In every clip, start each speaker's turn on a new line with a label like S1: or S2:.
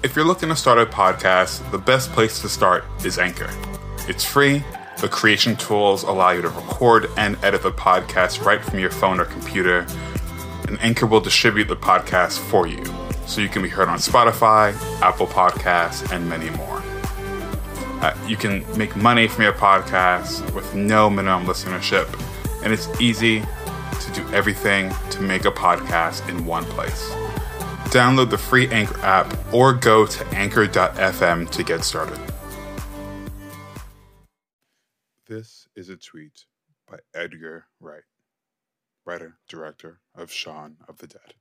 S1: If you're looking to start a podcast, the best place to start is Anchor. It's free. The creation tools allow you to record and edit the podcast right from your phone or computer, and Anchor will distribute the podcast for you so you can be heard on Spotify, Apple Podcasts, and many more. Uh, you can make money from your podcast with no minimum listenership, and it's easy to do everything to make a podcast in one place. Download the free Anchor app or go to anchor.fm to get started. This is a tweet by Edgar Wright, writer, director of Shaun of the Dead.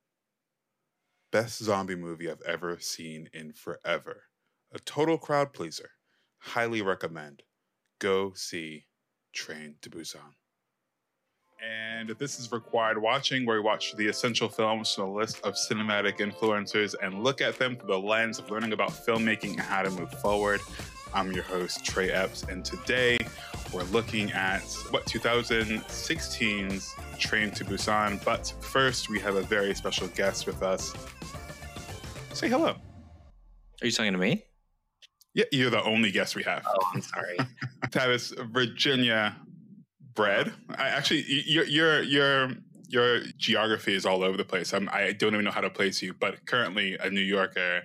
S1: Best zombie movie I've ever seen in forever. A total crowd pleaser. Highly recommend. Go see Train to Busan and this is required watching, where we watch the essential films from a list of cinematic influencers and look at them through the lens of learning about filmmaking and how to move forward. I'm your host, Trey Epps, and today we're looking at what 2016's Train to Busan. But first, we have a very special guest with us. Say hello.
S2: Are you talking to me?
S1: Yeah, you're the only guest we have.
S2: Oh, I'm sorry.
S1: Travis, Virginia bred. I actually your your your your geography is all over the place. I'm, I don't even know how to place you, but currently a New Yorker,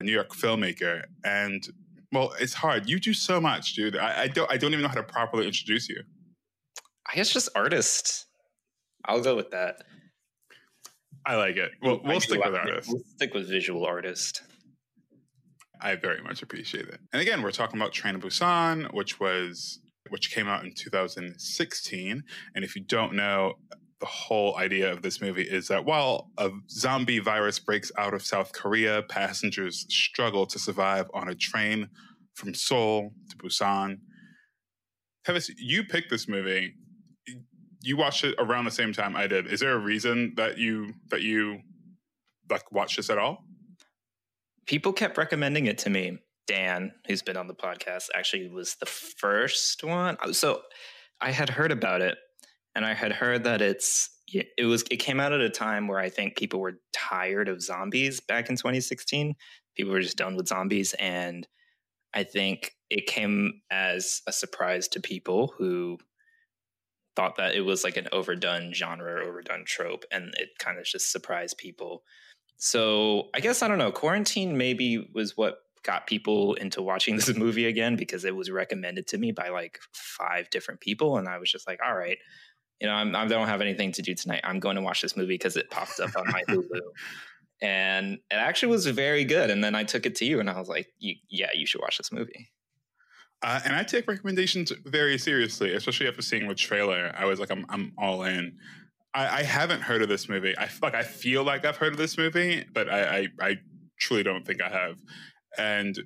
S1: a New York filmmaker, and well, it's hard. You do so much, dude. I, I don't I don't even know how to properly introduce you.
S2: I guess just artist. I'll go with that.
S1: I like it. Well, we'll stick with artist.
S2: We'll stick with visual artist.
S1: I very much appreciate it. And again, we're talking about Train to Busan, which was which came out in 2016. And if you don't know, the whole idea of this movie is that while a zombie virus breaks out of South Korea, passengers struggle to survive on a train from Seoul to Busan. Tevis, you picked this movie. You watched it around the same time I did. Is there a reason that you that you like watched this at all?
S2: People kept recommending it to me. Dan, who's been on the podcast, actually was the first one. So I had heard about it, and I had heard that it's it was it came out at a time where I think people were tired of zombies back in 2016. People were just done with zombies, and I think it came as a surprise to people who thought that it was like an overdone genre, overdone trope, and it kind of just surprised people. So I guess I don't know. Quarantine maybe was what got people into watching this movie again because it was recommended to me by like five different people, and I was just like, all right, you know, I'm, I do not have anything to do tonight. I'm going to watch this movie because it popped up on my Hulu. And it actually was very good. And then I took it to you and I was like, yeah, you should watch this movie.
S1: Uh, and I take recommendations very seriously, especially after seeing the trailer. I was like, I'm, I'm all in. I, I haven't heard of this movie. I like I feel like I've heard of this movie, but I, I, I truly don't think I have and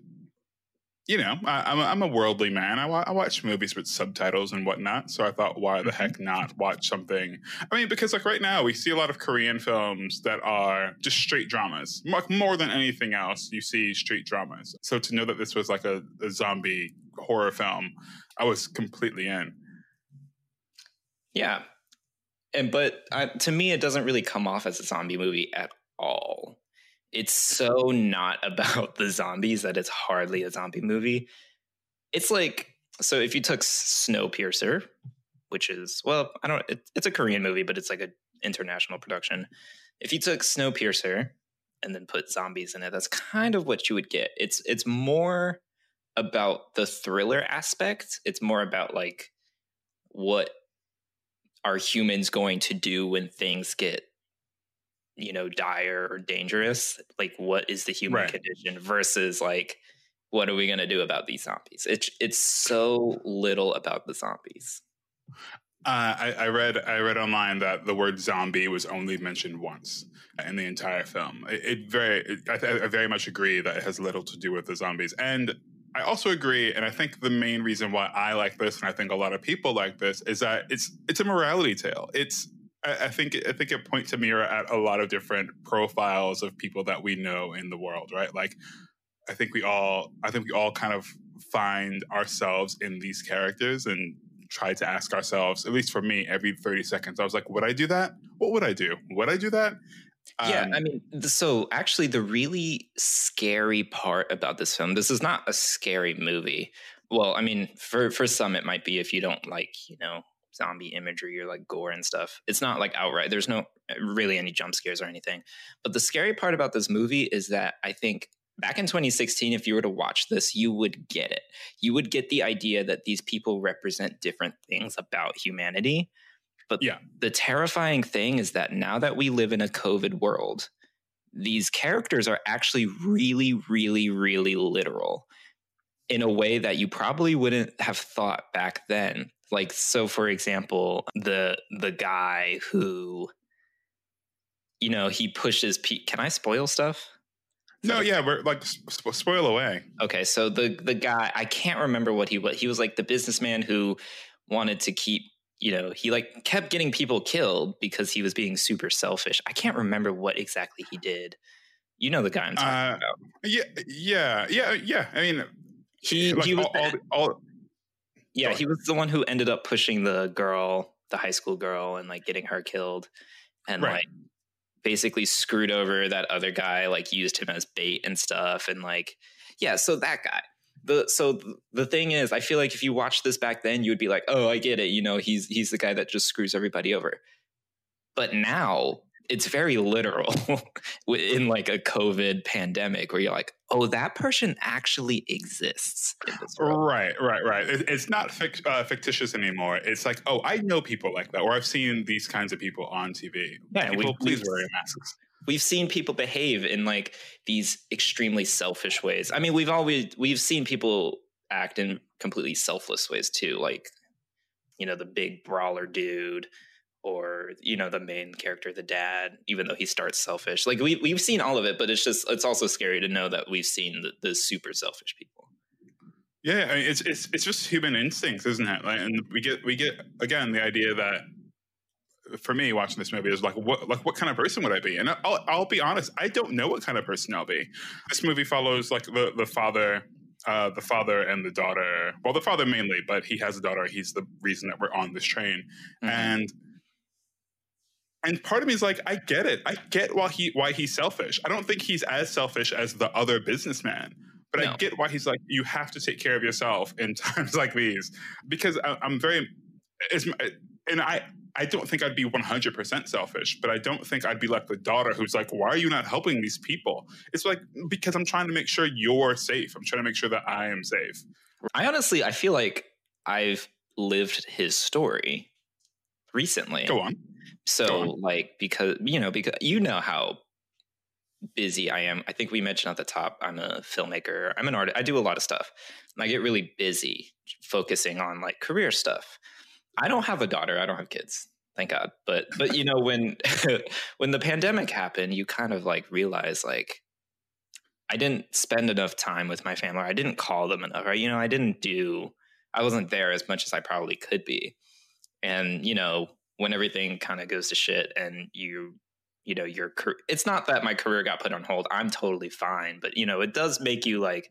S1: you know, I, am a, I'm a worldly man. I, wa- I, watch movies with subtitles and whatnot. So I thought, why the heck mm-hmm. not watch something? I mean, because like right now, we see a lot of Korean films that are just straight dramas. Like more than anything else, you see straight dramas. So to know that this was like a, a zombie horror film, I was completely in.
S2: Yeah, and but uh, to me, it doesn't really come off as a zombie movie at all it's so not about the zombies that it's hardly a zombie movie. It's like so if you took Snowpiercer, which is well, I don't it, it's a Korean movie, but it's like an international production. If you took Snowpiercer and then put zombies in it, that's kind of what you would get. It's it's more about the thriller aspect. It's more about like what are humans going to do when things get you know dire or dangerous like what is the human right. condition versus like what are we going to do about these zombies it's it's so little about the zombies
S1: uh, I, I, read I read online that the word zombie was only mentioned once in the entire film. It, it very it, I, I, very much agree that it has little to do with the zombies, and I also agree. And I think the main reason why I like this, and I think a lot of people like this, is that it's it's a morality tale. It's I, I think I think it points a mirror at a lot of different profiles of people that we know in the world, right? Like I think we all I think we all kind of find ourselves in these characters and try to ask ourselves, at least for me, every 30 seconds, I was like, would I do that? What would I do? Would I do that?
S2: yeah,
S1: Um,
S2: I mean, so actually, the really scary part about this film, this is not a scary movie. Well, I mean, for for some, it might be if you don't like, you know, zombie imagery or like gore and stuff. It's not like outright. There's no uh, really any jump scares or anything. But the scary part about this movie is that I think back in 2016, if you were to watch this, you would get it. You would get the idea that these people represent different things about humanity. But
S1: Yeah.
S2: the terrifying thing is that now that we live in a COVID world, these characters are actually really, really, really literal in a way that you probably wouldn't have thought back then. Like, so for example, the the guy who, you know, he pushes. Pe- Can I spoil stuff?
S1: no, yeah, we're like sp- spoil away.
S2: Okay, so the the guy I can't remember what he was. He was like the businessman who wanted to keep, you know, he like kept getting people killed because he was being super selfish. I can't remember what exactly he did. You know the guy I'm talking
S1: Uh,
S2: about.
S1: Yeah, yeah, yeah, yeah. I mean,
S2: He
S1: like
S2: he was
S1: all, all, all,
S2: yeah, he was the one who ended up pushing the girl, the high school girl, and like getting her killed, and
S1: Right.
S2: like basically screwed over that other guy, like used him as bait and stuff, and like yeah, so that guy. The so the thing is, I feel like if you watched this back then, you would be like, oh, I get it. You know, he's he's the guy that just screws everybody over. But now it's very literal in like a COVID pandemic where you're like, oh, that person actually exists in this world.
S1: Right, right, right. It, it's not fic- uh, fictitious anymore. It's like, oh, I know people like that, or I've seen these kinds of people on TV.
S2: Yeah,
S1: people,
S2: we-
S1: please wear your masks.
S2: we've seen people behave in like these extremely selfish ways. I mean, we've always we've seen people act in completely selfless ways too, like you know the big brawler dude or you know the main character the dad even though he starts selfish like we, we've seen all of it but it's just it's also scary to know that we've seen the, the super selfish people
S1: Yeah, I mean, it's it's it's just human instincts, isn't it? Like, and we get we get again the idea that for me watching this movie is like what like what kind of person would I be? And I'll I'll be honest, I don't know what kind of person I'll be. This movie follows like the the father. Uh, the father and the daughter. Well, the father mainly, but he has a daughter. He's the reason that we're on this train.
S2: Mhm.
S1: and and part of me is like i get it. I get why he why he's selfish. I don't think he's as selfish as the other businessman but i get why he's like you have to take care of yourself in times like these. Because I, i'm very it's, and i i don't think i'd be 100% selfish but i don't think i'd be like the daughter who's like why are you not helping these people? It's like because i'm trying to make sure you're safe. I'm trying to make sure that i am safe.
S2: I honestly i feel like i've lived his story recently
S1: go on
S2: So
S1: Go on.
S2: like because you know because you know how busy I am. I think we mentioned at the top I'm a filmmaker. I'm an artist. I do a lot of stuff. I get really busy focusing on like career stuff. I don't have a daughter. I don't have kids. Thank God. But but you know when when the pandemic happened, you kind of like realize like I didn't spend enough time with my family. I didn't call them enough. Or, you know, I didn't do I wasn't there as much as I probably could be. And you know, when everything kind of goes to shit and you you know your car- it's not that my career got put on hold i'm totally fine but you know it does make you like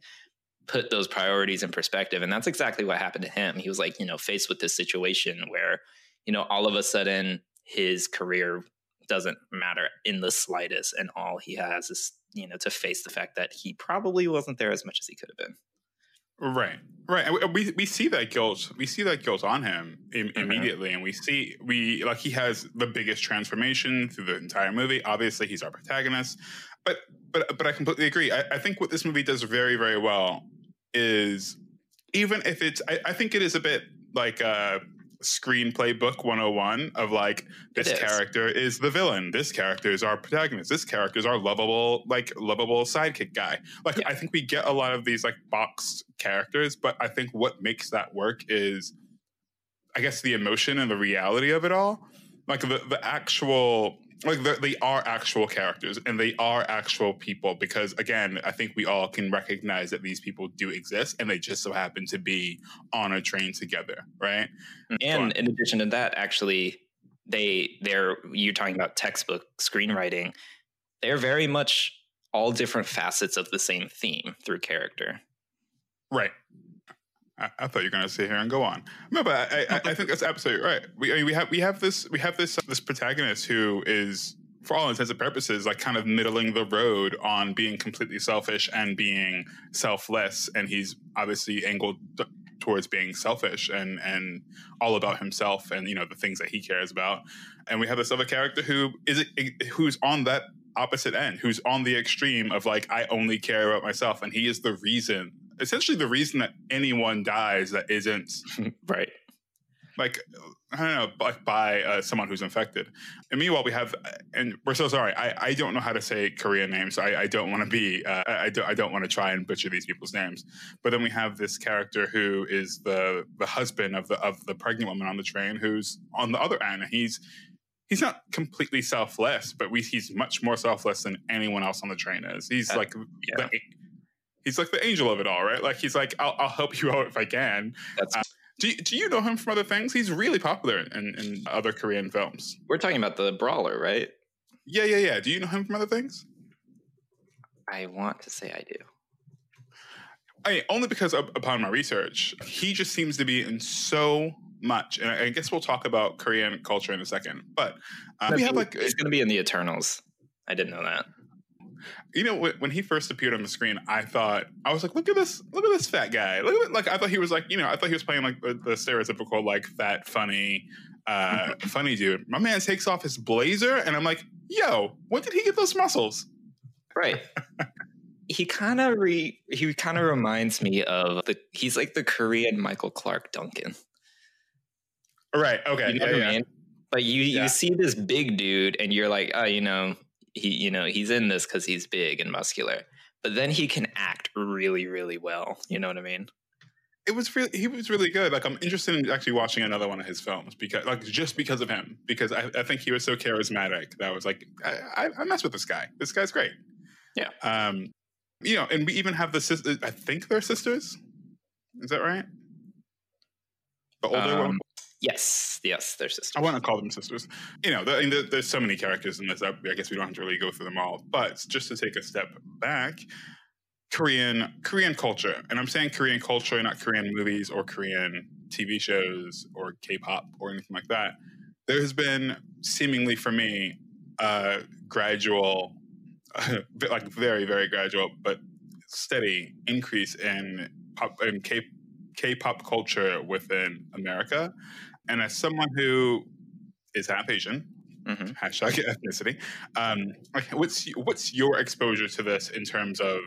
S2: put those priorities in perspective and that's exactly what happened to him. He was like you know faced with this situation where you know all of a sudden his career doesn't matter in the slightest and all he has is you know to face the fact that he probably wasn't there as much as he could have been
S1: Right, right. And we- we we see that guilt. We see that guilt on him Im-
S2: Mhm.
S1: immediately, and we see we like he has the biggest transformation through the entire movie. Obviously, he's our protagonist, but but but I completely agree. I, I think what this movie does very very well is even if it's I, I think it is a bit like a screenplay book 101 of like this
S2: is.
S1: character is the villain this character is our protagonist this character is our lovable like lovable sidekick guy like
S2: Yeah.
S1: i think we get a lot of these like boxed characters but i think what makes that work is i guess the emotion and the reality of it all like the, the actual like they are actual characters and they are actual people because again i think we all can recognize that these people do exist and they just so happen to be on a train together right
S2: and in addition to that actually they they're you're talking about textbook screenwriting they're very much all different facets of the same theme through character
S1: Right. I, I thought you were going to sit here and go on. No, but I, I, I think that's absolutely right. We I mean, we have we have this we have this this protagonist who is for all intents and purposes, like kind of middling the road on being completely selfish and being selfless. And he's obviously angled towards being selfish and and all about himself and you know the things that he cares about. And we have this other character who is who's on that opposite end, who's on the extreme of like I only care about myself, and he is the reason, essentially the reason that anyone dies that isn't
S2: right
S1: like I don't know, like by uh, someone who's infected. And meanwhile, we have, and we're so sorry. I, I don't know how to say Korean names. So I, I don't want to be. Uh, I don't. I don't want to try and butcher these people's names. But then we have this character who is the the husband of the of the pregnant woman on the train, who's on the other end. He's he's not completely selfless, but we, he's much more selfless than anyone else on the train is. He's uh, like yeah. the, he's like the angel of it all, right? Like he's like, I'll, I'll help you out if I can.
S2: That's uh,
S1: do, do you know him from other things? He's really popular in, in other Korean films.
S2: We're talking about the brawler, right?
S1: Yeah, yeah, yeah. Do you know him from other things?
S2: I want to say I do.
S1: I only because of, upon my research, he just seems to be in so much, and I, I guess we'll talk about Korean culture in a second. But
S2: um, we have like he's going to be in the Eternals. I didn't know that
S1: you know when he first appeared on the screen i thought i was like look at this look at this fat guy look at it like i thought he was like you know i thought he was playing like the, the stereotypical like fat funny uh funny dude my man takes off his blazer and i'm like yo when did he get those muscles
S2: right he kind of re he kind of reminds me of the he's like the korean Michael Clarke Duncan
S1: right okay you know yeah, what. I mean?
S2: Like you, yeah. you see this big dude, and you're like, oh, you know, he you know he's in this because he's big and muscular but then he can act really really well you know what i mean?
S1: It was really he was really good like i'm interested in actually watching another one of his films because like just because of him because i, I think he was so charismatic that I was like I, I, I mess with this guy. This guy's great.
S2: Yeah.
S1: Um you know and we even have the sisters i think they're sisters. Is that right?
S2: The older um, one Yes, yes, they're sisters.
S1: I want to call them sisters. You know, the, the, there's so many characters in this. I, I guess we don't have to really go through them all. But just to take a step back, Korean Korean culture, and I'm saying Korean culture, not Korean movies or Korean TV shows or K-pop or anything like that. There has been seemingly for me a gradual, like very very gradual, but steady increase in pop in K K-pop culture within America. And as someone who is half Asian, mm-hmm. hashtag ethnicity, um, what's what's your exposure to this in terms of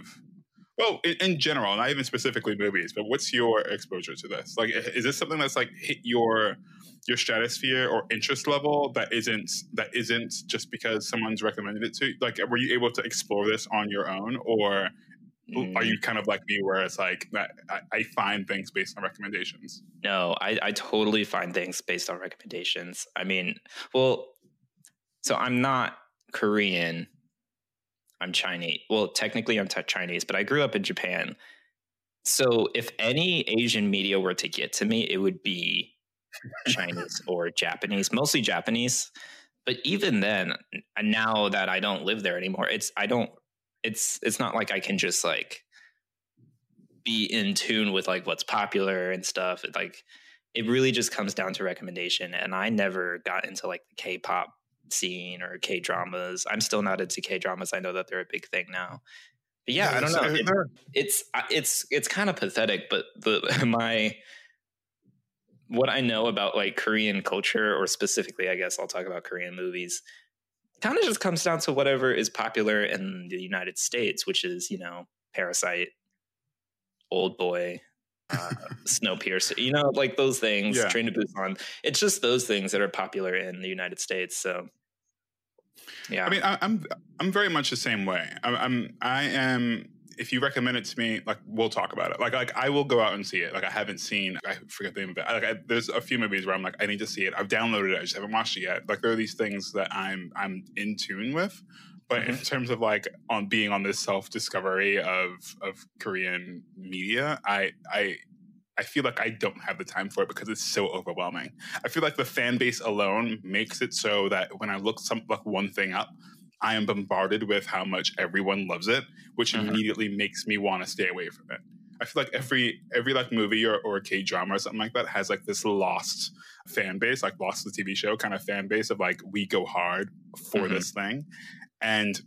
S1: well, in, in, general, not even specifically movies, but what's your exposure to this? Like, is this something that's like hit your your stratosphere or interest level that isn't that isn't just because someone's recommended it to? You? Like, were you able to explore this on your own, or Mm. Are you kind of like me, where it's like I, I find things based on recommendations?
S2: No, I, I totally find things based on recommendations. I mean, well, so I'm not Korean. I'm Chinese. Well, technically, I'm t- Chinese, but I grew up in Japan. So if any Asian media were to get to me, it would be Chinese or Japanese, mostly Japanese. But even then, now that I don't live there anymore, it's I don't it's it's not like I can just like be in tune with like what's popular and stuff. It, like it really just comes down to recommendation. And I never got into like the K-pop scene or K dramas. I'm still not into K dramas. I know that they're a big thing now. But yeah, yeah I don't know. It, it's it's it's kind of pathetic, but the my what I know about like Korean culture, or specifically, I guess I'll talk about Korean movies kind of just comes down to whatever is popular in the United States, which is, you know, Parasite, Old Boy, uh, Snowpiercer, you know, like those things, yeah. Train to Busan. It's just those things that are popular in the United States. So,
S1: yeah. I mean, I, am I'm very much the same way. I, I'm I am if you recommend it to me, like we'll talk about it. Like like I will go out and see it. Like I haven't seen. I forget the name of it. Like I, there's a few movies where I'm like I need to see it. I've downloaded it. I just haven't watched it yet. Like there are these things that I'm I'm in tune with. But mm-hmm. in terms of like on being on this self discovery of of Korean media, I I I feel like I don't have the time for it because it's so overwhelming. I feel like the fan base alone makes it so that when I look some like one thing up, I am bombarded with how much everyone loves it, which mm-hmm. immediately makes me want to stay away from it. I feel like every every like movie or, or K drama or something like that has like this lost fan base, like Lost the TV show kind of fan base of like we go hard for mm-hmm. this thing, and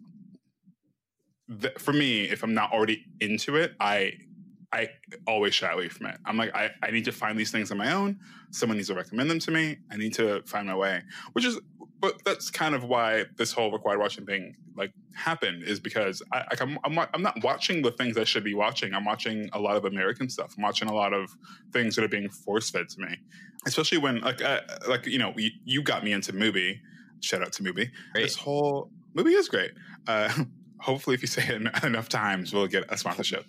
S1: th- for me, if I'm not already into it, I I always shy away from it. I'm like, I, I need to find these things on my own. Someone needs to recommend them to me. I need to find my way, which is, but that's kind of why this whole required watching thing like happened is because I, like I'm, I'm, I'm not watching the things I should be watching. I'm watching a lot of American stuff. I'm watching a lot of things that are being force fed to me, especially when like, uh, like, you know, you, you got me into Mubi. Shout out to Mubi. Great. This whole movie is great. Uh, hopefully if you say it enough times we'll get a sponsorship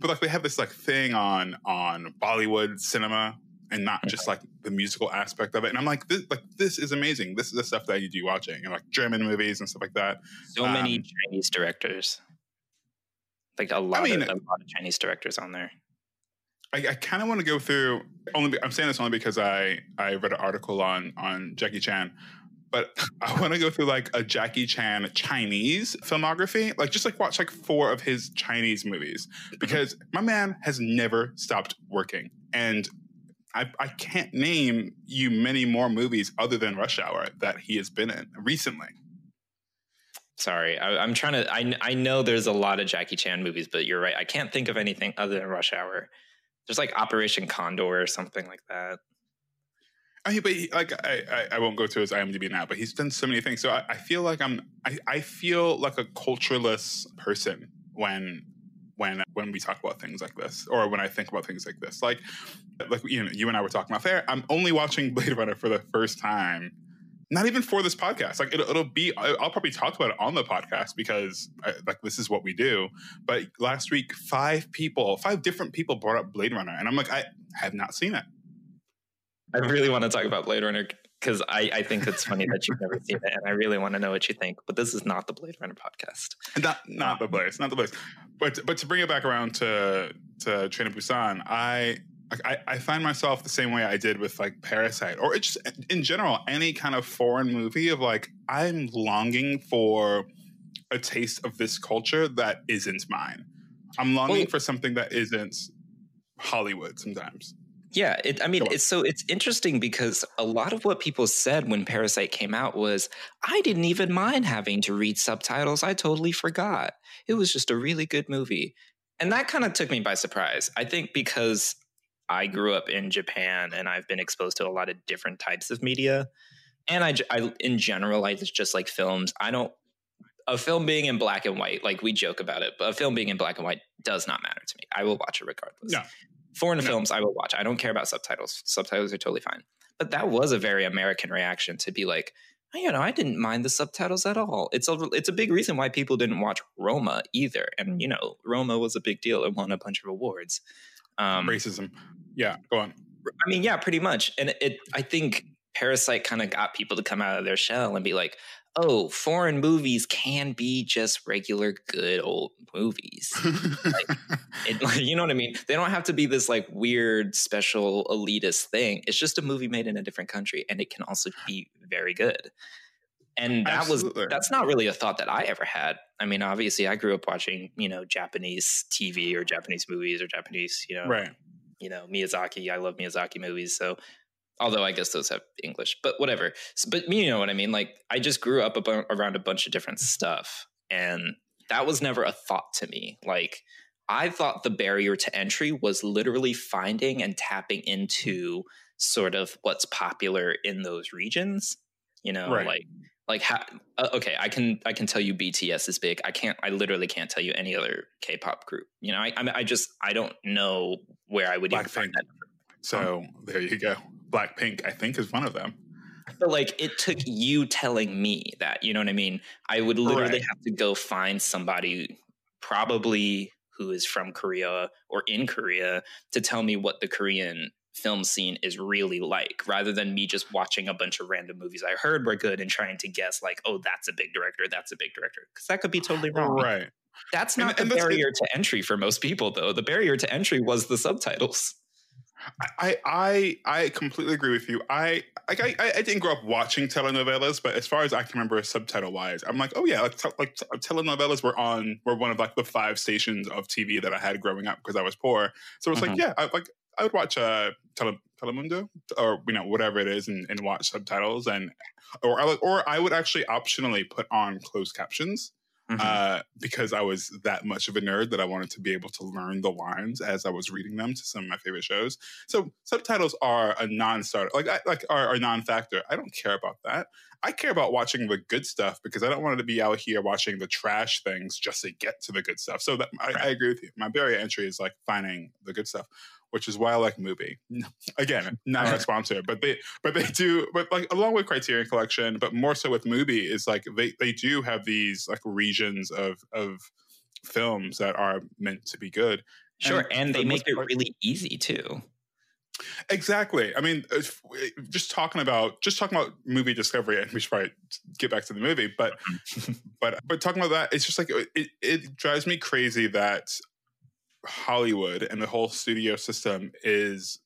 S1: but like they have this like thing on on Bollywood cinema and not just like the musical aspect of it. And I'm like, this, like this is amazing. This is the stuff that I need to be watching, and like German movies and stuff like that.
S2: So um, many Chinese directors, like a lot, I mean, of, a lot of Chinese directors on there.
S1: I, I kind of want to go through. Only I'm saying this only because I I read an article on on Jackie Chan but I want to go through like a Jackie Chan Chinese filmography, like just like watch like four of his Chinese movies mm-hmm. because my man has never stopped working. And I, I can't name you many more movies other than Rush Hour that he has been in recently.
S2: Sorry, I, am trying to. I I know there's a lot of Jackie Chan movies, but you're right. I can't think of anything other than Rush Hour. There's like Operation Condor or something like that.
S1: I mean, but he, like I, I, I, won't go to his IMDb now, but he's done so many things. So I, I feel like I'm I, I feel like a cultureless person when when when we talk about things like this, or when I think about things like this. Like like you know, you and I were talking about there. I'm only watching Blade Runner for the first time. Not even for this podcast. Like it'll, it'll be, I'll probably talk about it on the podcast because I, like this is what we do. But last week, five people, five different people brought up Blade Runner, and I'm like, I have not seen it.
S2: I really want to talk about Blade Runner because I, I think it's funny that you've never seen it, and I really want to know what you think. But this is not the Blade Runner podcast.
S1: Not not the place, not the place. But but to bring it back around to to Train to Busan, I I, I, find myself the same way I did with like Parasite, or just in general any kind of foreign movie of like I'm longing for a taste of this culture that isn't mine. I'm longing well, for something that isn't Hollywood sometimes.
S2: Yeah, it, I mean, it's so it's interesting because a lot of what people said when Parasite came out was, I didn't even mind having to read subtitles. I totally forgot. It was just a really good movie. And that kind of took me by surprise. I think because I grew up in Japan and I've been exposed to a lot of different types of media. And I, I in general, I just, like films. I don't, a film being in black and white, like we joke about it, but a film being in black and white does not matter to me. I will watch it regardless. No. Foreign no. films I will watch. I don't care about subtitles. Subtitles are totally fine. But that was a very American reaction to be like, oh, you know, I didn't mind the subtitles at all. It's a it's a big reason why people didn't watch Roma either. And you know, Roma was a big deal. It won a bunch of awards.
S1: Um, Racism. Yeah, go on.
S2: I mean, yeah, pretty much. And it, I think Parasite kind of got people to come out of their shell and be like, oh, foreign movies can be just regular good old movies. like, it, like, you know what I mean? They don't have to be this like weird, special, elitist thing. It's just a movie made in a different country, and it can also be very good. And that Absolutely. was that's not really a thought that I ever had. I mean, obviously, I grew up watching you know Japanese TV or Japanese movies or Japanese you know
S1: right.
S2: You know Miyazaki. I love Miyazaki movies, so although I guess those have English, but whatever. So, but you know what I mean? Like I just grew up around a bunch of different stuff, and that was never a thought to me. Like I thought the barrier to entry was literally finding and tapping into sort of what's popular in those regions. You know, right. like like how, uh, okay, I can I can tell you BTS is big. I can't. I literally can't tell you any other K-pop group. You know, I I, I just I don't know where I would Black even find that.
S1: So there you go. Blackpink, I think, is one of them.
S2: But like it took you telling me that, you know what I mean? I would literally right. have to go find somebody probably who is from Korea or in Korea to tell me what the Korean film scene is really like rather than me just watching a bunch of random movies I heard were good and trying to guess like, oh, that's a big director, that's a big director. Because that could be totally wrong.
S1: Right.
S2: That's not and, the and barrier to entry for most people, though. The barrier to entry was the subtitles.
S1: I I I completely agree with you. I I I didn't grow up watching telenovelas, but as far as I can remember, subtitle wise, I'm like, oh yeah, like, te- like telenovelas were on were one of like the five stations of TV that I had growing up because I was poor. So it's mm-hmm. like, yeah, I, like I would watch uh tele Telemundo or you know whatever it is and, and watch subtitles and or I, or I would actually optionally put on closed captions mm-hmm. uh, because I was that much of a nerd that I wanted to be able to learn the lines as I was reading them to some of my favorite shows. So subtitles are a non-starter, like I, like are a non-factor. I don't care about that. I care about watching the good stuff because I don't want to be out here watching the trash things just to get to the good stuff. So that I, I agree with you. My barrier entry is like finding the good stuff which is why I like Mubi. Again, not a sponsor, but they but they do but like along with Criterion Collection, but more so with Mubi is like they they do have these like regions of of films that are meant to be good.
S2: Sure, and, and they make it part, really easy too.
S1: Exactly. I mean, uh, uh, just talking about just talking about movie discovery, and we should probably get back to the movie. But mm-hmm. but but talking about that, it's just like it, it drives me crazy that Hollywood and the whole studio system is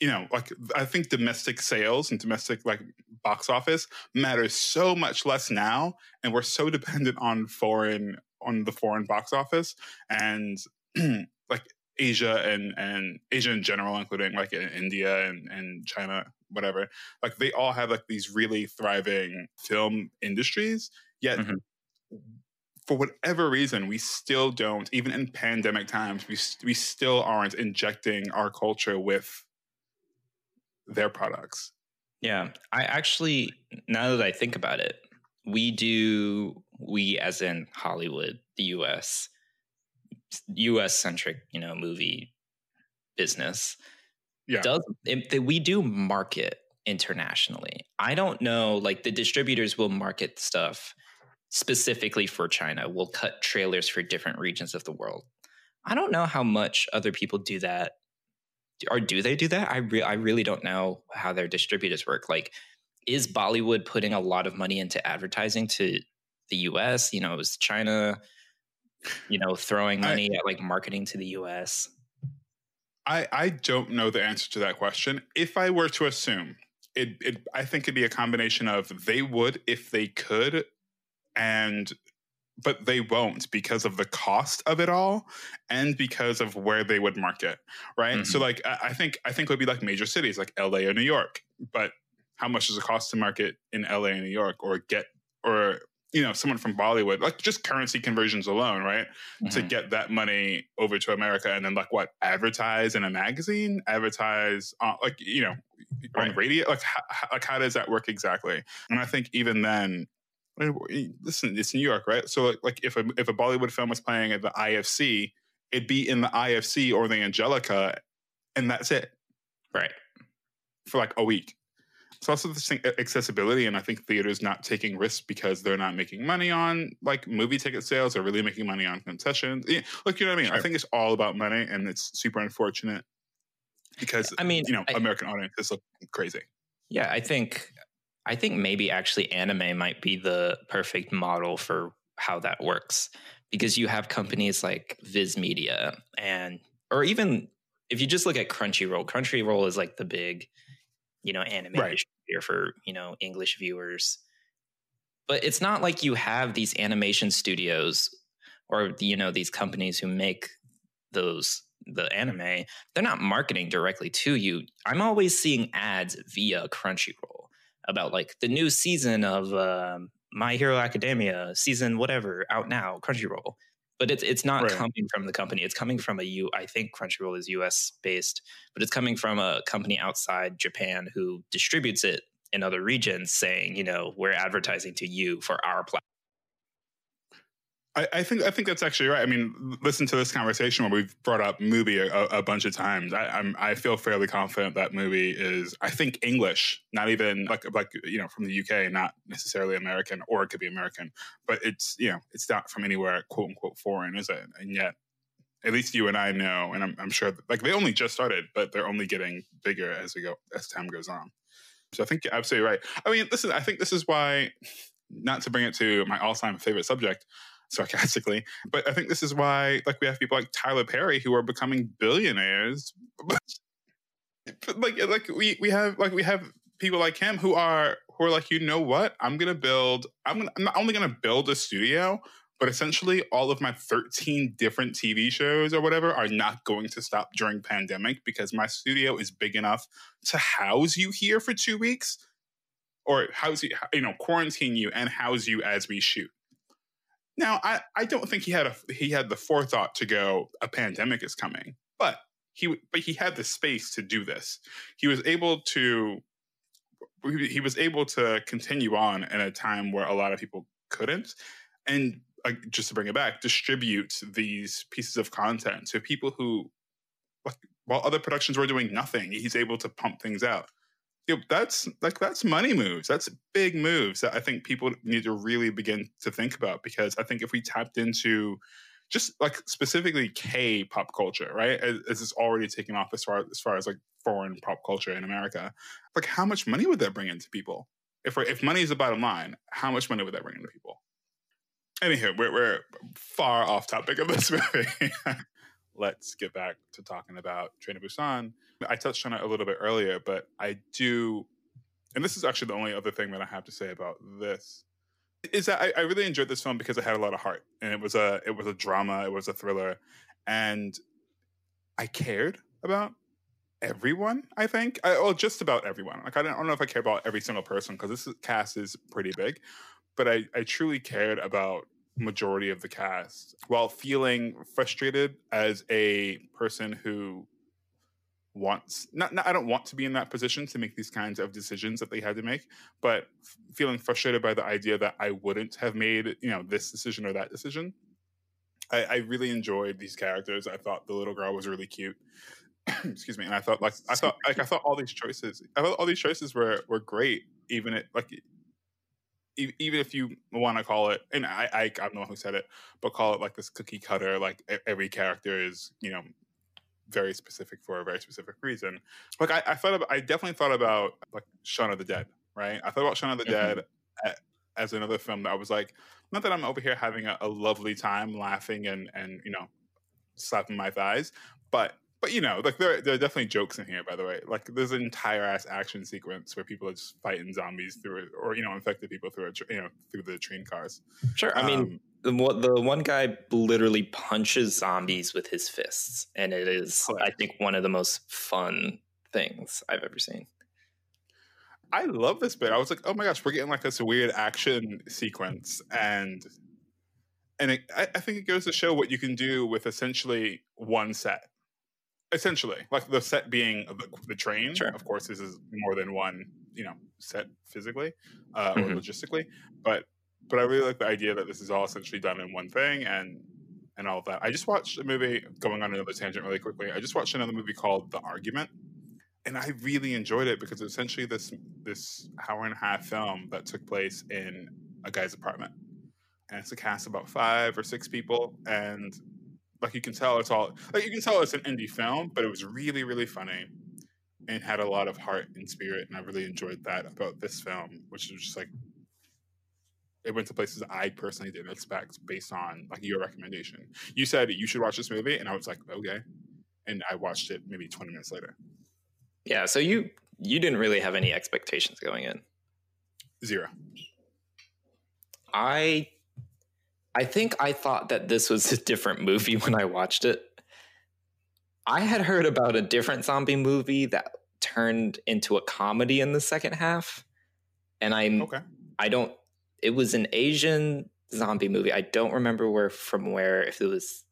S1: you know like i think domestic sales and domestic like box office matters so much less now and we're so dependent on foreign on the foreign box office and like asia and and asia in general including like in india and, and china whatever like they all have like these really thriving film industries yet mm-hmm for whatever reason, we still don't, even in pandemic times, we, we still aren't injecting our culture with their products.
S2: Yeah. I actually, now that I think about it, we do, we as in Hollywood, the US, US centric, you know, movie business. Yeah. Does it, we do market internationally. I don't know, like the distributors will market stuff specifically for China will cut trailers for different regions of the world. I don't know how much other people do that. Or do they do that? I re- I really don't know how their distributors work. Like, is Bollywood putting a lot of money into advertising to the US? You know, is China, you know, throwing money I, at like marketing to the US?
S1: I, I don't know the answer to that question. If I were to assume, it, it I think it'd be a combination of they would if they could and but they won't because of the cost of it all and because of where they would market right? Mm-hmm. so like i think i think it would be like major cities like la or new york but how much does it cost to market in la and new york or get or you know someone from bollywood like just currency conversions alone right? Mm-hmm. to get that money over to america and then like what advertise in a magazine? Advertise on, like you know on radio? Like how, like how does that work exactly? And i think even then listen, it's New York, right? So like if a if a Bollywood film was playing at the IFC, it'd be in the IFC or the Angelika, and that's it,
S2: right?
S1: For like a week. It's also the thing, accessibility, and I think theaters not taking risks because they're not making money on like movie ticket sales. They're really making money on concessions. Yeah, look, you know what I mean. Sure. I think it's all about money, and it's super unfortunate because I mean, you know, I, American audiences look crazy.
S2: Yeah, I think I think maybe actually anime might be the perfect model for how that works because you have companies like Viz Media and or even if you just look at Crunchyroll, Crunchyroll is like the big, you know, anime right. distributor for, you know, English viewers. But it's not like you have these animation studios or you know these companies who make those the anime, they're not marketing directly to you. I'm always seeing ads via Crunchyroll about like the new season of um, My Hero Academia, season whatever, out now, Crunchyroll. But it's it's not right. coming from the company. It's coming from a U. I think Crunchyroll is U.S. based, but it's coming from a company outside Japan who distributes it in other regions, saying, you know, we're advertising to you for our platform.
S1: I, I, think I think that's actually right. I mean, listen to this conversation where we've brought up Mubi a, a bunch of times. I, am I feel fairly confident that Mubi is I think English, not even like like you know from the UK, not necessarily American, or it could be American, but it's you know it's not from anywhere quote unquote foreign, is it? And yet, at least you and I know, and I'm, I'm sure that, like they only just started, but they're only getting bigger as we go as time goes on. So I think you're absolutely right. I mean, listen, I think this is why, not to bring it to my all-time favorite subject sarcastically. But I think this is why, like, we have people like Tyler Perry who are becoming billionaires. but like, like we we have like we have people like him who are who are like, you know what? I'm gonna build. I'm gonna. I'm not only gonna build a studio, but essentially all of my 13 different TV shows or whatever are not going to stop during pandemic because my studio is big enough to house you here for two weeks or house you, you know, quarantine you and house you as we shoot. Now, I, I don't think he had a he had the forethought to go a pandemic is coming, but he but he had the space to do this. He was able to he was able to continue on in a time where a lot of people couldn't, and uh, just to bring it back, distribute these pieces of content to people who, like, while other productions were doing nothing, he's able to pump things out know, that's like that's money moves. That's big moves that I think people need to really begin to think about because I think if we tapped into just like specifically K pop culture, right? As, it's already taken off as far as far as like foreign pop culture in America, like how much money would that bring into people? If if money is the bottom line, how much money would that bring into people? Anywho, we're, we're far off topic of this movie. let's get back to talking about Train to Busan. I touched on it a little bit earlier, but I do, and this is actually the only other thing that I have to say about this, is that I, I really enjoyed this film because it had a lot of heart, and it was a it was a drama, it was a thriller, and I cared about everyone. I think, I, well, just about everyone. Like I don't, I don't know if I care about every single person because this cast is pretty big, but I I truly cared about majority of the cast while feeling frustrated as a person who wants not, not, I don't want to be in that position to make these kinds of decisions that they had to make, but feeling frustrated by the idea that I wouldn't have made, you know, this decision or that decision. I, I really enjoyed these characters. I thought the little girl was really cute. Excuse me. And I thought like I thought like I thought all these choices I thought all these choices were were great. Even it like even if you want to call it, and I, I, I'm the one who said it, but call it like this cookie cutter, like every character is, you know, very specific for a very specific reason. Like I, I thought, about, I definitely thought about like Shaun of the Dead, right? I thought about Shaun of the mm-hmm. Dead as another film that I was like, not that I'm over here having a, a lovely time laughing and and you know slapping my thighs, but but you know, like there, there are definitely jokes in here. By the way, like there's an entire ass action sequence where people are just fighting zombies through it, or you know, infected people through it, you know, through the train cars.
S2: Sure, I mean, um, the the one guy literally punches zombies with his fists, and it is, I think, one of the most fun things I've ever seen.
S1: I love this bit. I was like, oh my gosh, we're getting like this weird action sequence, and and it, I, I think it goes to show what you can do with essentially one set essentially like the set being the, the train sure. of course this is more than one you know set physically uh, mm-hmm. or logistically but but i really like the idea that this is all essentially done in one thing and and all of that. I just watched a movie going on another tangent really quickly i just watched another movie called the argument and i really enjoyed it because essentially this this hour and a half film that took place in a guy's apartment. And it's a cast of about five or six people and like you can tell it's all like you can tell it's an indie film, but it was really really funny and had a lot of heart and spirit, and I really enjoyed that about this film, which is just like it went to places I personally didn't expect based on like your recommendation. You said you should watch this movie, and I was like, okay, and I watched it maybe twenty minutes later.
S2: Yeah, so you you didn't really have any expectations going in.
S1: Zero.
S2: I I think I thought that this was a different movie when I watched it. I had heard about a different zombie movie that turned into a comedy in the second half. And I okay. I don't it was an Asian zombie movie. I don't remember where from where if it was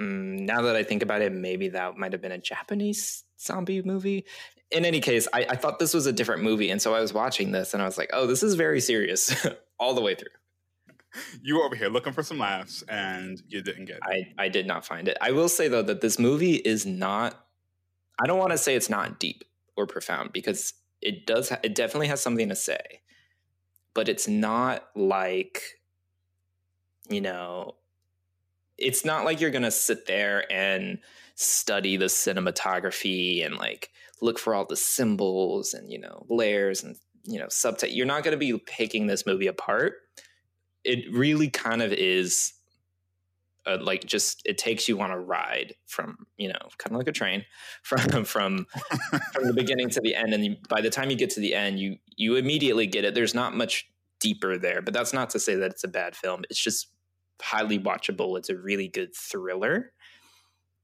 S2: mm, now that I think about it, maybe that might have been a Japanese zombie movie. In any case, I, I thought this was a different movie, and so I was watching this and I was like, "Oh, this is very serious all the way through."
S1: you were over here looking for some laughs and you didn't get it.
S2: I, I did not find it. I will say though that this movie is not I don't want to say it's not deep or profound because it does it definitely has something to say. But it's not like you know it's not like you're going to sit there and study the cinematography and like look for all the symbols and you know layers and you know subtitle you're not going to be picking this movie apart. It really kind of is uh, like just it takes you on a ride from you know kind of like a train from from from the beginning to the end and you, by the time you get to the end you you immediately get it there's not much deeper there but that's not to say that it's a bad film it's just highly watchable. It's a really good thriller,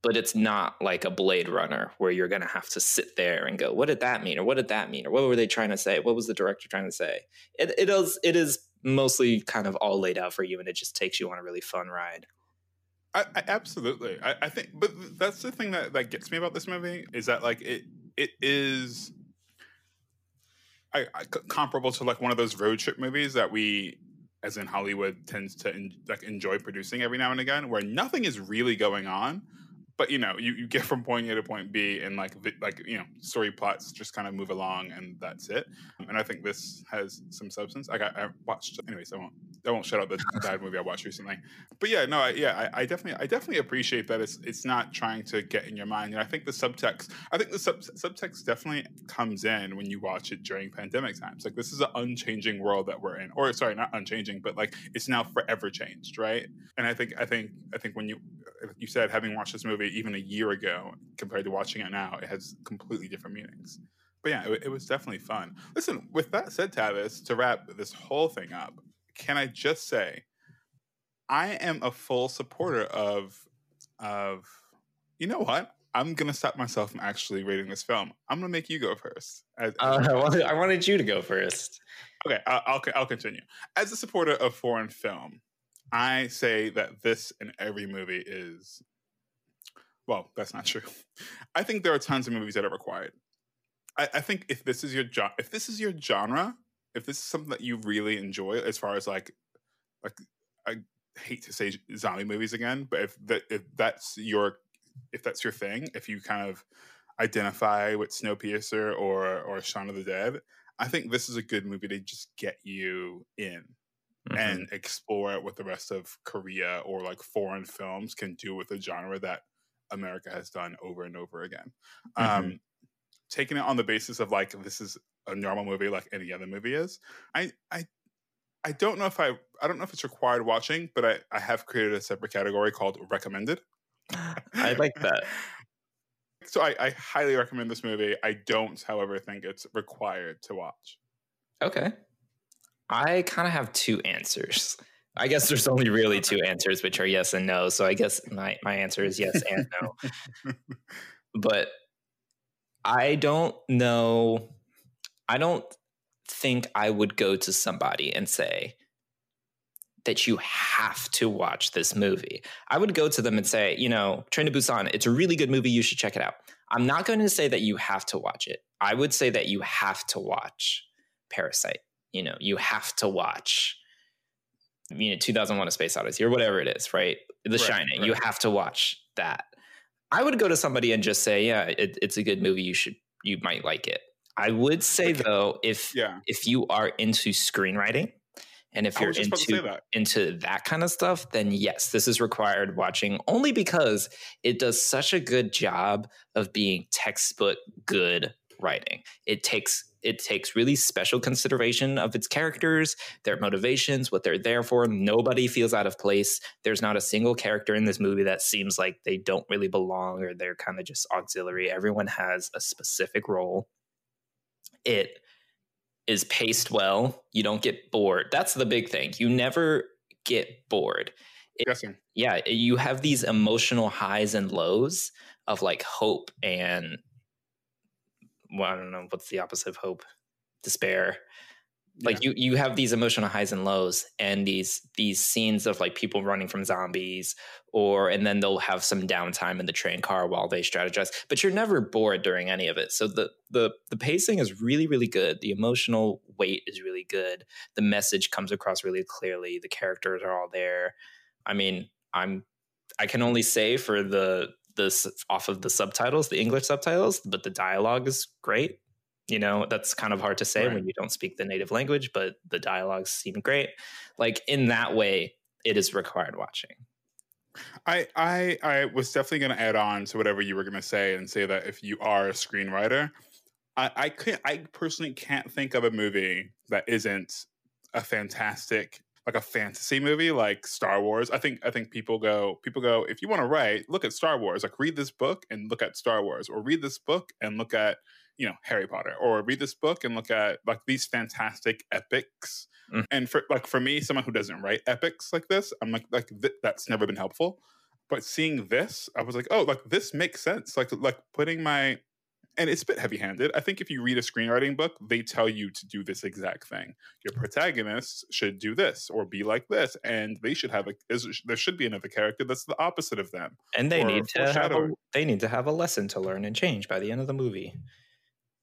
S2: but it's not like a Blade Runner where you're going to have to sit there and go, "What did that mean?" or "What did that mean?" or "What were they trying to say?" What was the director trying to say? It it is it is mostly kind of all laid out for you, and it just takes you on a really fun ride.
S1: I, I absolutely. I, I think, but that's the thing that that gets me about this movie is that like it it is. I, comparable to like one of those road trip movies that we as in Hollywood tends to en- like enjoy producing every now and again, where nothing is really going on, but you know, you, you get from point A to point B, and like like you know, story plots just kind of move along, and that's it. And I think this has some substance. I got I watched anyways. I won't I won't shut out the bad movie I watched recently. But yeah, no, I, yeah, I, I, definitely I definitely appreciate that it's it's not trying to get in your mind. And I think the subtext I think the sub, subtext definitely comes in when you watch it during pandemic times. Like this is an unchanging world that we're in, or sorry, not unchanging, but like it's now forever changed, right? And I think I think I think when you you said having watched this movie even a year ago compared to watching it now, it has completely different meanings. But yeah, it, it was definitely fun. Listen, with that said, Tavis, to wrap this whole thing up, can I just say, I am a full supporter of of. You know what? I'm gonna stop myself from actually rating this film. I'm gonna make you go first.
S2: As, as uh, well, I wanted you to go first.
S1: Okay, I'll, I'll, I'll continue. As a supporter of foreign film, I say that this in every movie is. Well, that's not true. I think there are tons of movies that are required. I, I think if this is your jo- if this is your genre, if this is something that you really enjoy, as far as like, like I hate to say zombie movies again, but if that if that's your if that's your thing, if you kind of identify with Snowpiercer or or Shaun of the Dead, I think this is a good movie to just get you in mm-hmm. and explore what the rest of Korea or like foreign films can do with a genre that America has done over and over again. Mm-hmm. Um, taking it on the basis of like this is a normal movie like any other movie is, I I I don't know if I I don't know if it's required watching, but I I have created a separate category called recommended.
S2: I like that.
S1: So I, I highly recommend this movie. I don't, however, think it's required to watch.
S2: Okay. I kind of have two answers. I guess there's only really two answers, which are yes and no. So I guess my, my answer is yes and no. but I don't know. I don't think I would go to somebody and say that you have to watch this movie. I would go to them and say, you know, Train to Busan, it's a really good movie. You should check it out. I'm not going to say that you have to watch it. I would say that you have to watch Parasite you know you have to watch you know 2001 a space odyssey or whatever it is right the right, shining right. you have to watch that i would go to somebody and just say yeah it, it's a good movie you should you might like it i would say okay. though if yeah. if you are into screenwriting and if you're into that. into that kind of stuff, then yes, this is required watching only because it does such a good job of being textbook good writing. It takes it takes really special consideration of its characters, their motivations, what they're there for. Nobody feels out of place. There's not a single character in this movie that seems like they don't really belong or they're kind of just auxiliary. Everyone has a specific role. It is paced well. You don't get bored. That's the big thing. You never get bored.
S1: It,
S2: yeah, you have these emotional highs and lows of like hope and well, I don't know what's the opposite of hope, despair. Like yeah. you, you have these emotional highs and lows, and these these scenes of like people running from zombies, or and then they'll have some downtime in the train car while they strategize. But you're never bored during any of it. So the the the pacing is really really good. The emotional weight is really good. The message comes across really clearly. The characters are all there. I mean, I'm I can only say for the this off of the subtitles, the English subtitles, but the dialogue is great. You know, that's kind of hard to say right. when you don't speak the native language, but the dialogues seem great. Like in that way, it is required watching.
S1: I I I was definitely going to add on to whatever you were going to say and say that if you are a screenwriter, I I could I personally can't think of a movie that isn't a fantastic like a fantasy movie like Star Wars. I think I think people go people go if you want to write, look at Star Wars. Like read this book and look at Star Wars, or read this book and look at you know Harry Potter, or read this book and look at like these fantastic epics Mm. And for like for me, someone who doesn't write epics like this, I'm like like th- that's never been helpful. But seeing this, I was like, oh, like this makes sense. Like like putting my and it's a bit heavy handed. I think if you read a screenwriting book, they tell you to do this exact thing. Your mm. protagonist should do this or be like this, and they should have a. There should be another character that's the opposite of them,
S2: and they need to have a, they need to have a lesson to learn and change by the end of the movie.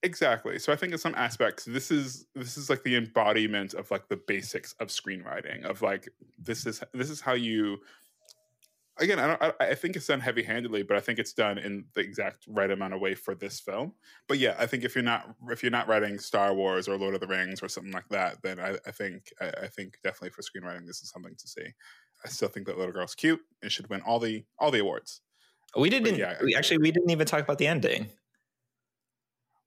S1: Exactly. So I think in some aspects, this is this is like the embodiment of like the basics of screenwriting. Of like this is this is how you again, I don't. I, I think it's done heavy handedly, but I think it's done in the exact right amount of way for this film. But yeah, I think if you're not if you're not writing Star Wars or Lord of the Rings or something like that, then I, I think I, I, think definitely for screenwriting, this is something to see. I still think that little girl's cute and should win all the all the awards.
S2: We didn't. yeah, we, actually, we didn't even talk about the ending.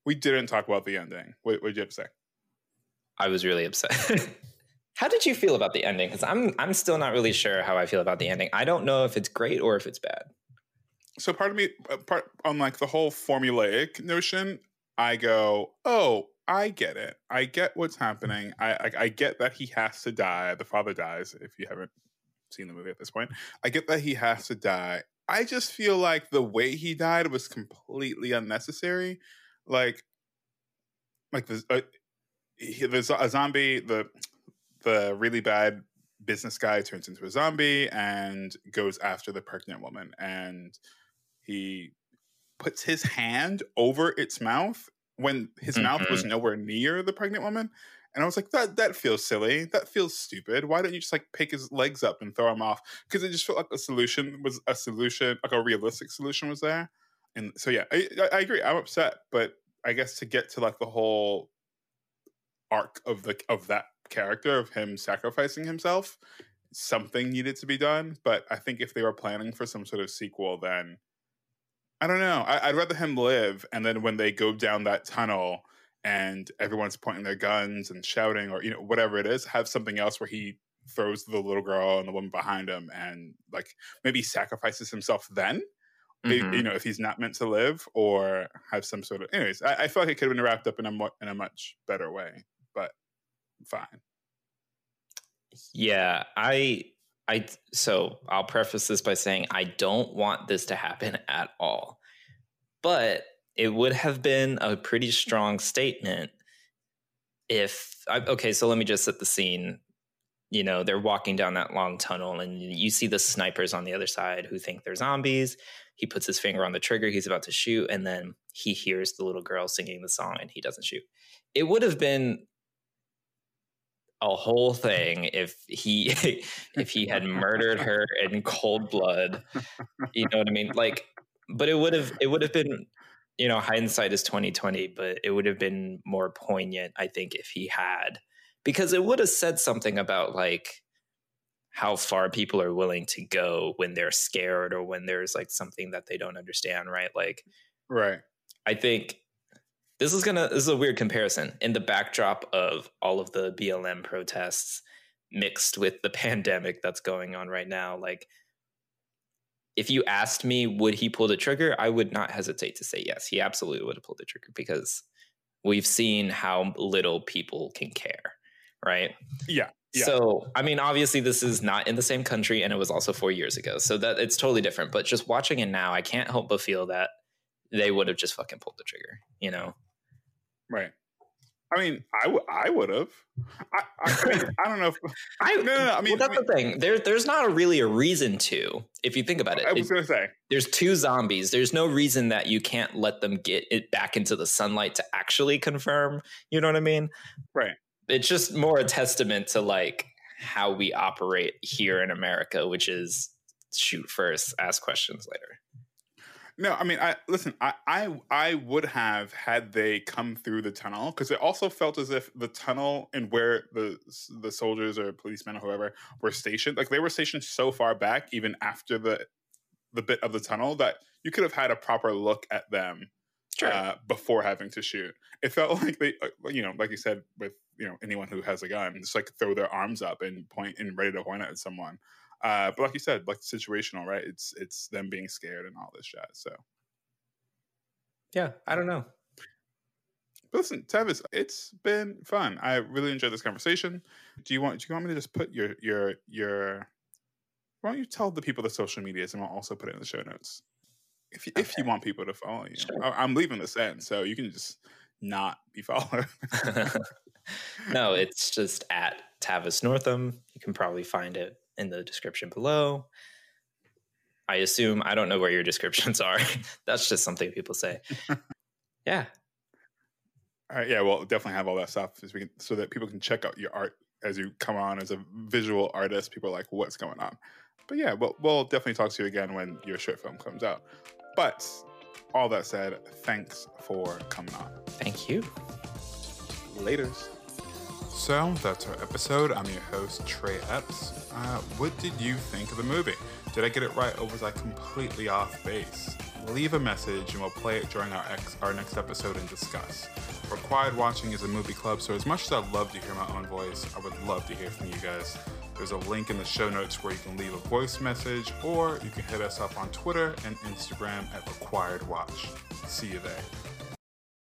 S1: We didn't talk about the ending. What, what did you have to say?
S2: I was really upset. How did you feel about the ending? Because I'm I'm still not really sure how I feel about the ending. I don't know if it's great or if it's bad.
S1: So part of me, uh, part on like the whole formulaic notion, I go, oh, I get it. I get what's happening. I, I, I get that he has to die. The father dies. If you haven't seen the movie at this point, I get that he has to die. I just feel like the way he died was completely unnecessary. Like, like the uh, he, there's a zombie. The the really bad business guy turns into a zombie and goes after the pregnant woman. And he puts his hand over its mouth when his mm-hmm. mouth was mm-hmm. nowhere near the pregnant woman. And i was like that that feels silly. That feels stupid. Why don't you just like pick his legs up and throw him off? Because it just felt like a solution was a solution like a realistic solution was there. And so yeah I, I agree. I'm upset but i guess to get to like the whole arc of the of that character of him sacrificing himself, something needed to be done. But I think if they were planning for some sort of sequel, then I don't know. I, would rather him live, and then when they go down that tunnel and everyone's pointing their guns and shouting, or you know whatever it is, have something else where he throws the little girl and the woman behind him, and like maybe sacrifices himself then. Mm-hmm. You know, if he's not meant to live, or have some sort of. Anyways, I, I feel like it could have been wrapped up in a mo- in a much better way, but fine.
S2: Yeah, I I so I'll preface this by saying I don't want this to happen at all. But it would have been a pretty strong statement if I, okay, so let me just set the scene. You know, they're walking down that long tunnel and you see the snipers on the other side who think they're zombies. He puts his finger on the trigger, he's about to shoot and then he hears the little girl singing the song and he doesn't shoot. It would have been a whole thing if he if he had murdered her in cold blood. You know what i mean? Like but it would have it would have been you know hindsight is 2020 but it would have been more poignant i think if he had because it would have said something about like how far people are willing to go when they're scared or when there's like something that they don't understand right? Like
S1: right.
S2: I think this is gonna this is a weird comparison in the backdrop of all of the BLM protests mixed with the pandemic that's going on right now. Like, if you asked me, would he pull the trigger? I would not hesitate to say yes. He absolutely would have pulled the trigger because we've seen how little people can care, right?
S1: Yeah. Yeah.
S2: So, I mean, obviously, this is not in the same country, and it was also four years ago, so that it's totally different. But just watching it now, I can't help but feel that they would have just fucking pulled the trigger, you know?
S1: Right. I mean, I, w- I would have. I, I, mean, I don't know if
S2: I no, no, no I mean well, that's I mean, the thing. There, there's not a really a reason to, if you think about it.
S1: I was going to say
S2: there's two zombies. There's no reason that you can't let them get it back into the sunlight to actually confirm. You know what I mean?
S1: Right.
S2: It's just more a testament to like how we operate here in America, which is shoot first, ask questions later.
S1: No, I mean, I listen. I I, I would have had they come through the tunnel because it also felt as if the tunnel and where the the soldiers or policemen or whoever were stationed, like they were stationed so far back, even after the the bit of the tunnel, that you could have had a proper look at them sure. uh, before having to shoot. It felt like they, uh, you know, like you said, with you know anyone who has a gun, just like throw their arms up and point and ready to point at someone. Uh, but like you said, like situational, right? It's it's them being scared and all this shit. So
S2: yeah, I don't know.
S1: But listen, Tavis, it's been fun. I really enjoyed this conversation. Do you want do you want me to just put your your your why don't you tell the people the social medias and I'll also put it in the show notes. If you, okay. if you want people to follow you. Sure. I'm leaving this in, so you can just not be followed.
S2: no, it's just at Tavis Northam. You can probably find it in the description below. I assume I don't know where your descriptions are. That's just something people say. yeah.
S1: All right. Yeah. Well, definitely have all that stuff so, we can, so that people can check out your art as you come on as a visual artist. People are like, what's going on? But yeah, we'll, we'll definitely talk to you again when your short film comes out. But all that said, thanks for coming on.
S2: Thank you.
S1: Laters. So that's our episode. I'm your host, Trey Epps. Uh, what did you think of the movie? Did I get it right or was I completely off base? Leave a message and we'll play it during our, ex- our next episode and discuss. Required Watching is a movie club, so as much as I'd love to hear my own voice, I would love to hear from you guys. There's a link in the show notes where you can leave a voice message or you can hit us up on Twitter and Instagram at Required Watch. See you there.